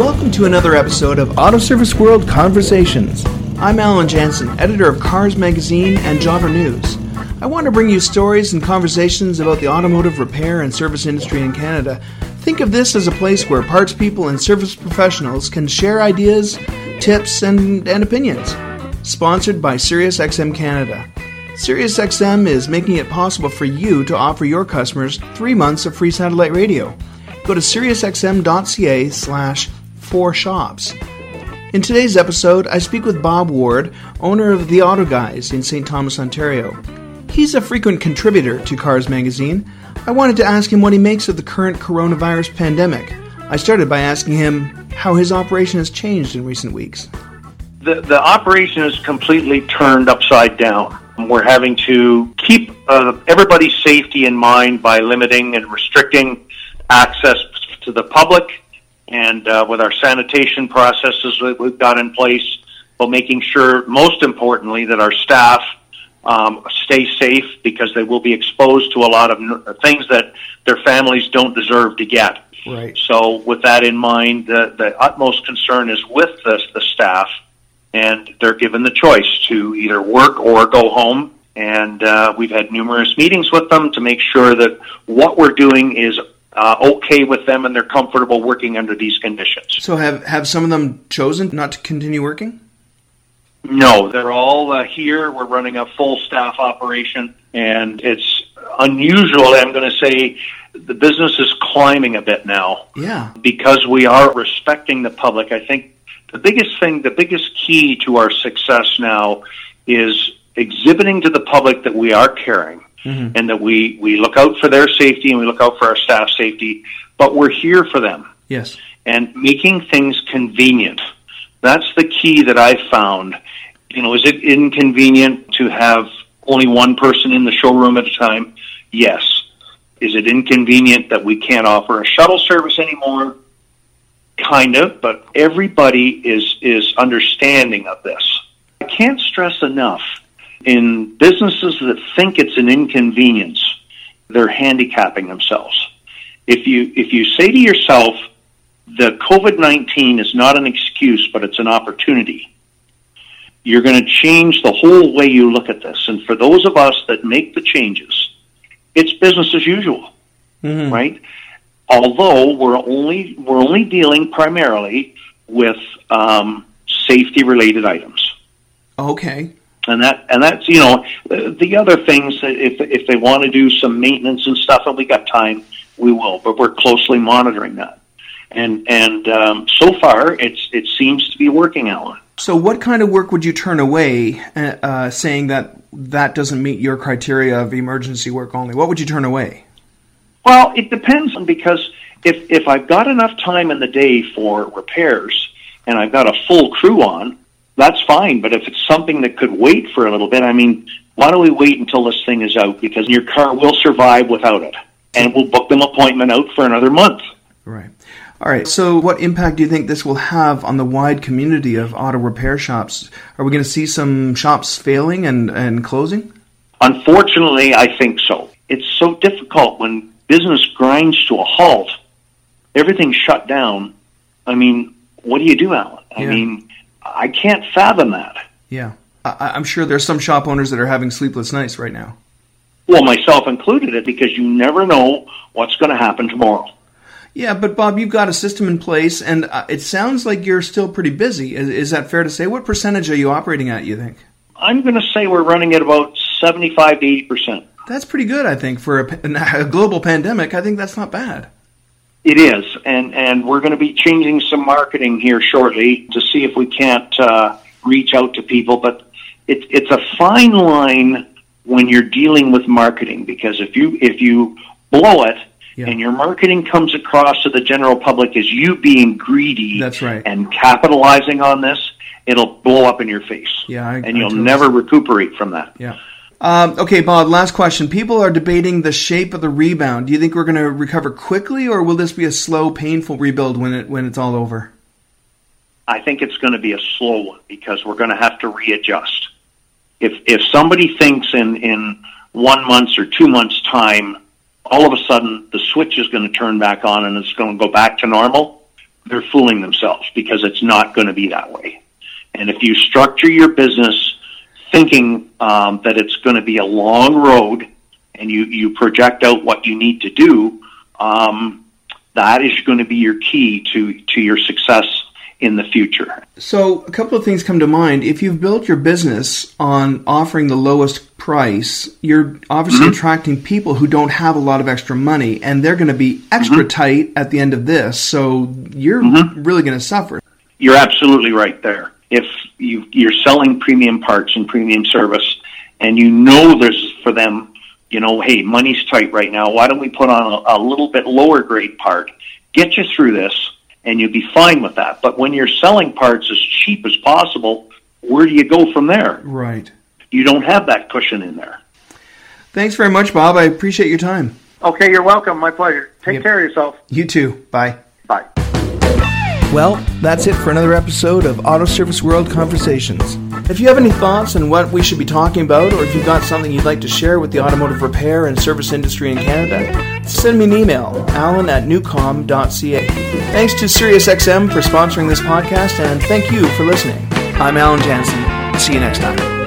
Welcome to another episode of Auto Service World Conversations. I'm Allan Janssen, editor of Cars Magazine and Jobber News. I want to bring you stories and conversations about the automotive repair and service industry in Canada. Think of this as a place where parts people and service professionals can share ideas, tips, and, and opinions. Sponsored by SiriusXM Canada. SiriusXM is making it possible for you to offer your customers three months of free satellite radio. Go to SiriusXM.ca slash four shops. In today's episode, I speak with Bob Ward, owner of The Auto Guys in St. Thomas, Ontario. He's a frequent contributor to Cars Magazine. I wanted to ask him what he makes of the current coronavirus pandemic. I started by asking him how his operation has changed in recent weeks. The, the operation is completely turned upside down. We're having to keep uh, everybody's safety in mind by limiting and restricting access to the public and uh, with our sanitation processes that we've got in place, but making sure, most importantly, that our staff um, stay safe because they will be exposed to a lot of things that their families don't deserve to get. Right. So, with that in mind, the, the utmost concern is with the, the staff, and they're given the choice to either work or go home. And uh, we've had numerous meetings with them to make sure that what we're doing is uh, okay with them and they're comfortable working under these conditions. So, have, have some of them chosen not to continue working? No, they're all uh, here. We're running a full staff operation, and it's unusual. I'm going to say the business is climbing a bit now. Yeah. Because we are respecting the public. I think the biggest thing, the biggest key to our success now is exhibiting to the public that we are caring mm-hmm. and that we, we look out for their safety and we look out for our staff safety, but we're here for them. Yes. And making things convenient. That's the key that I found. You know, is it inconvenient to have only one person in the showroom at a time? Yes. Is it inconvenient that we can't offer a shuttle service anymore? Kind of, but everybody is is understanding of this. I can't stress enough in businesses that think it's an inconvenience, they're handicapping themselves. If you if you say to yourself, the COVID nineteen is not an excuse, but it's an opportunity. You're going to change the whole way you look at this. And for those of us that make the changes, it's business as usual, mm-hmm. right? Although we're only we're only dealing primarily with um, safety related items. Okay and that and that's you know the other things that if if they want to do some maintenance and stuff and we got time we will. But we're closely monitoring that. And and um, so far it's it seems to be working out so what kind of work would you turn away uh, uh, saying that that doesn't meet your criteria of emergency work only? What would you turn away? Well it depends on because if if i've got enough time in the day for repairs and i've got a full crew on that's fine. But if it's something that could wait for a little bit, I mean, why don't we wait until this thing is out? Because your car will survive without it. And we'll book them appointment out for another month. Right. All right. So, what impact do you think this will have on the wide community of auto repair shops? Are we going to see some shops failing and, and closing? Unfortunately, I think so. It's so difficult when business grinds to a halt. Everything's shut down. I mean, what do you do, Allan? I yeah. mean, I can't fathom that. Yeah. I, am sure there's some shop owners that are having sleepless nights right now. Well, myself included, it because you never know what's going to happen tomorrow. Yeah, but Bob, you've got a system in place, and uh, it sounds like you're still pretty busy. Is, is, that fair to say? What percentage are you operating at? You think? I'm going to say we're running at about 75 to 80 percent. That's pretty good, I think, for a, a global pandemic. I think that's not bad. It is, and and we're going to be changing some marketing here shortly to see if we can't uh, reach out to people. But it's it's a fine line when you're dealing with marketing because if you if you blow it yeah. and your marketing comes across to the general public as you being greedy, that's right, and capitalizing on this, it'll blow up in your face. Yeah, I, and you'll never recuperate from that. Yeah. Um, okay, Bob, last question. People are debating the shape of the rebound. Do you think we're going to recover quickly, or will this be a slow, painful rebuild when it when it's all over? I think it's going to be a slow one because we're going to have to readjust. If if somebody thinks in in one month's or two months' time, all of a sudden the switch is going to turn back on and it's going to go back to normal, they're fooling themselves because it's not going to be that way. And if you structure your business thinking um, that it's going to be a long road and you, you project out what you need to do, um, that is going to be your key to, to your success in the future. So, a couple of things come to mind. If you've built your business on offering the lowest price, you're obviously mm-hmm. attracting people who don't have a lot of extra money, and they're going to be extra mm-hmm. tight at the end of this. So, you're mm-hmm. really going to suffer. You're absolutely right there. If you, you're selling premium parts and premium service, and you know there's for them, you know, hey, money's tight right now. Why don't we put on a, a little bit lower grade part? Get you through this and you'll be fine with that. But when you're selling parts as cheap as possible, where do you go from there? Right. You don't have that cushion in there. Thanks very much, Bob. I appreciate your time. Okay, you're welcome. My pleasure. Take yep. care of yourself. You too. Bye. Bye. Well, that's it for another episode of Auto Service World Conversations. If you have any thoughts on what we should be talking about, or if you've got something you'd like to share with the automotive repair and service industry in Canada, send me an email, alan at newcom.ca. Thanks to SiriusXM for sponsoring this podcast, and thank you for listening. I'm Allan Janssen. See you next time.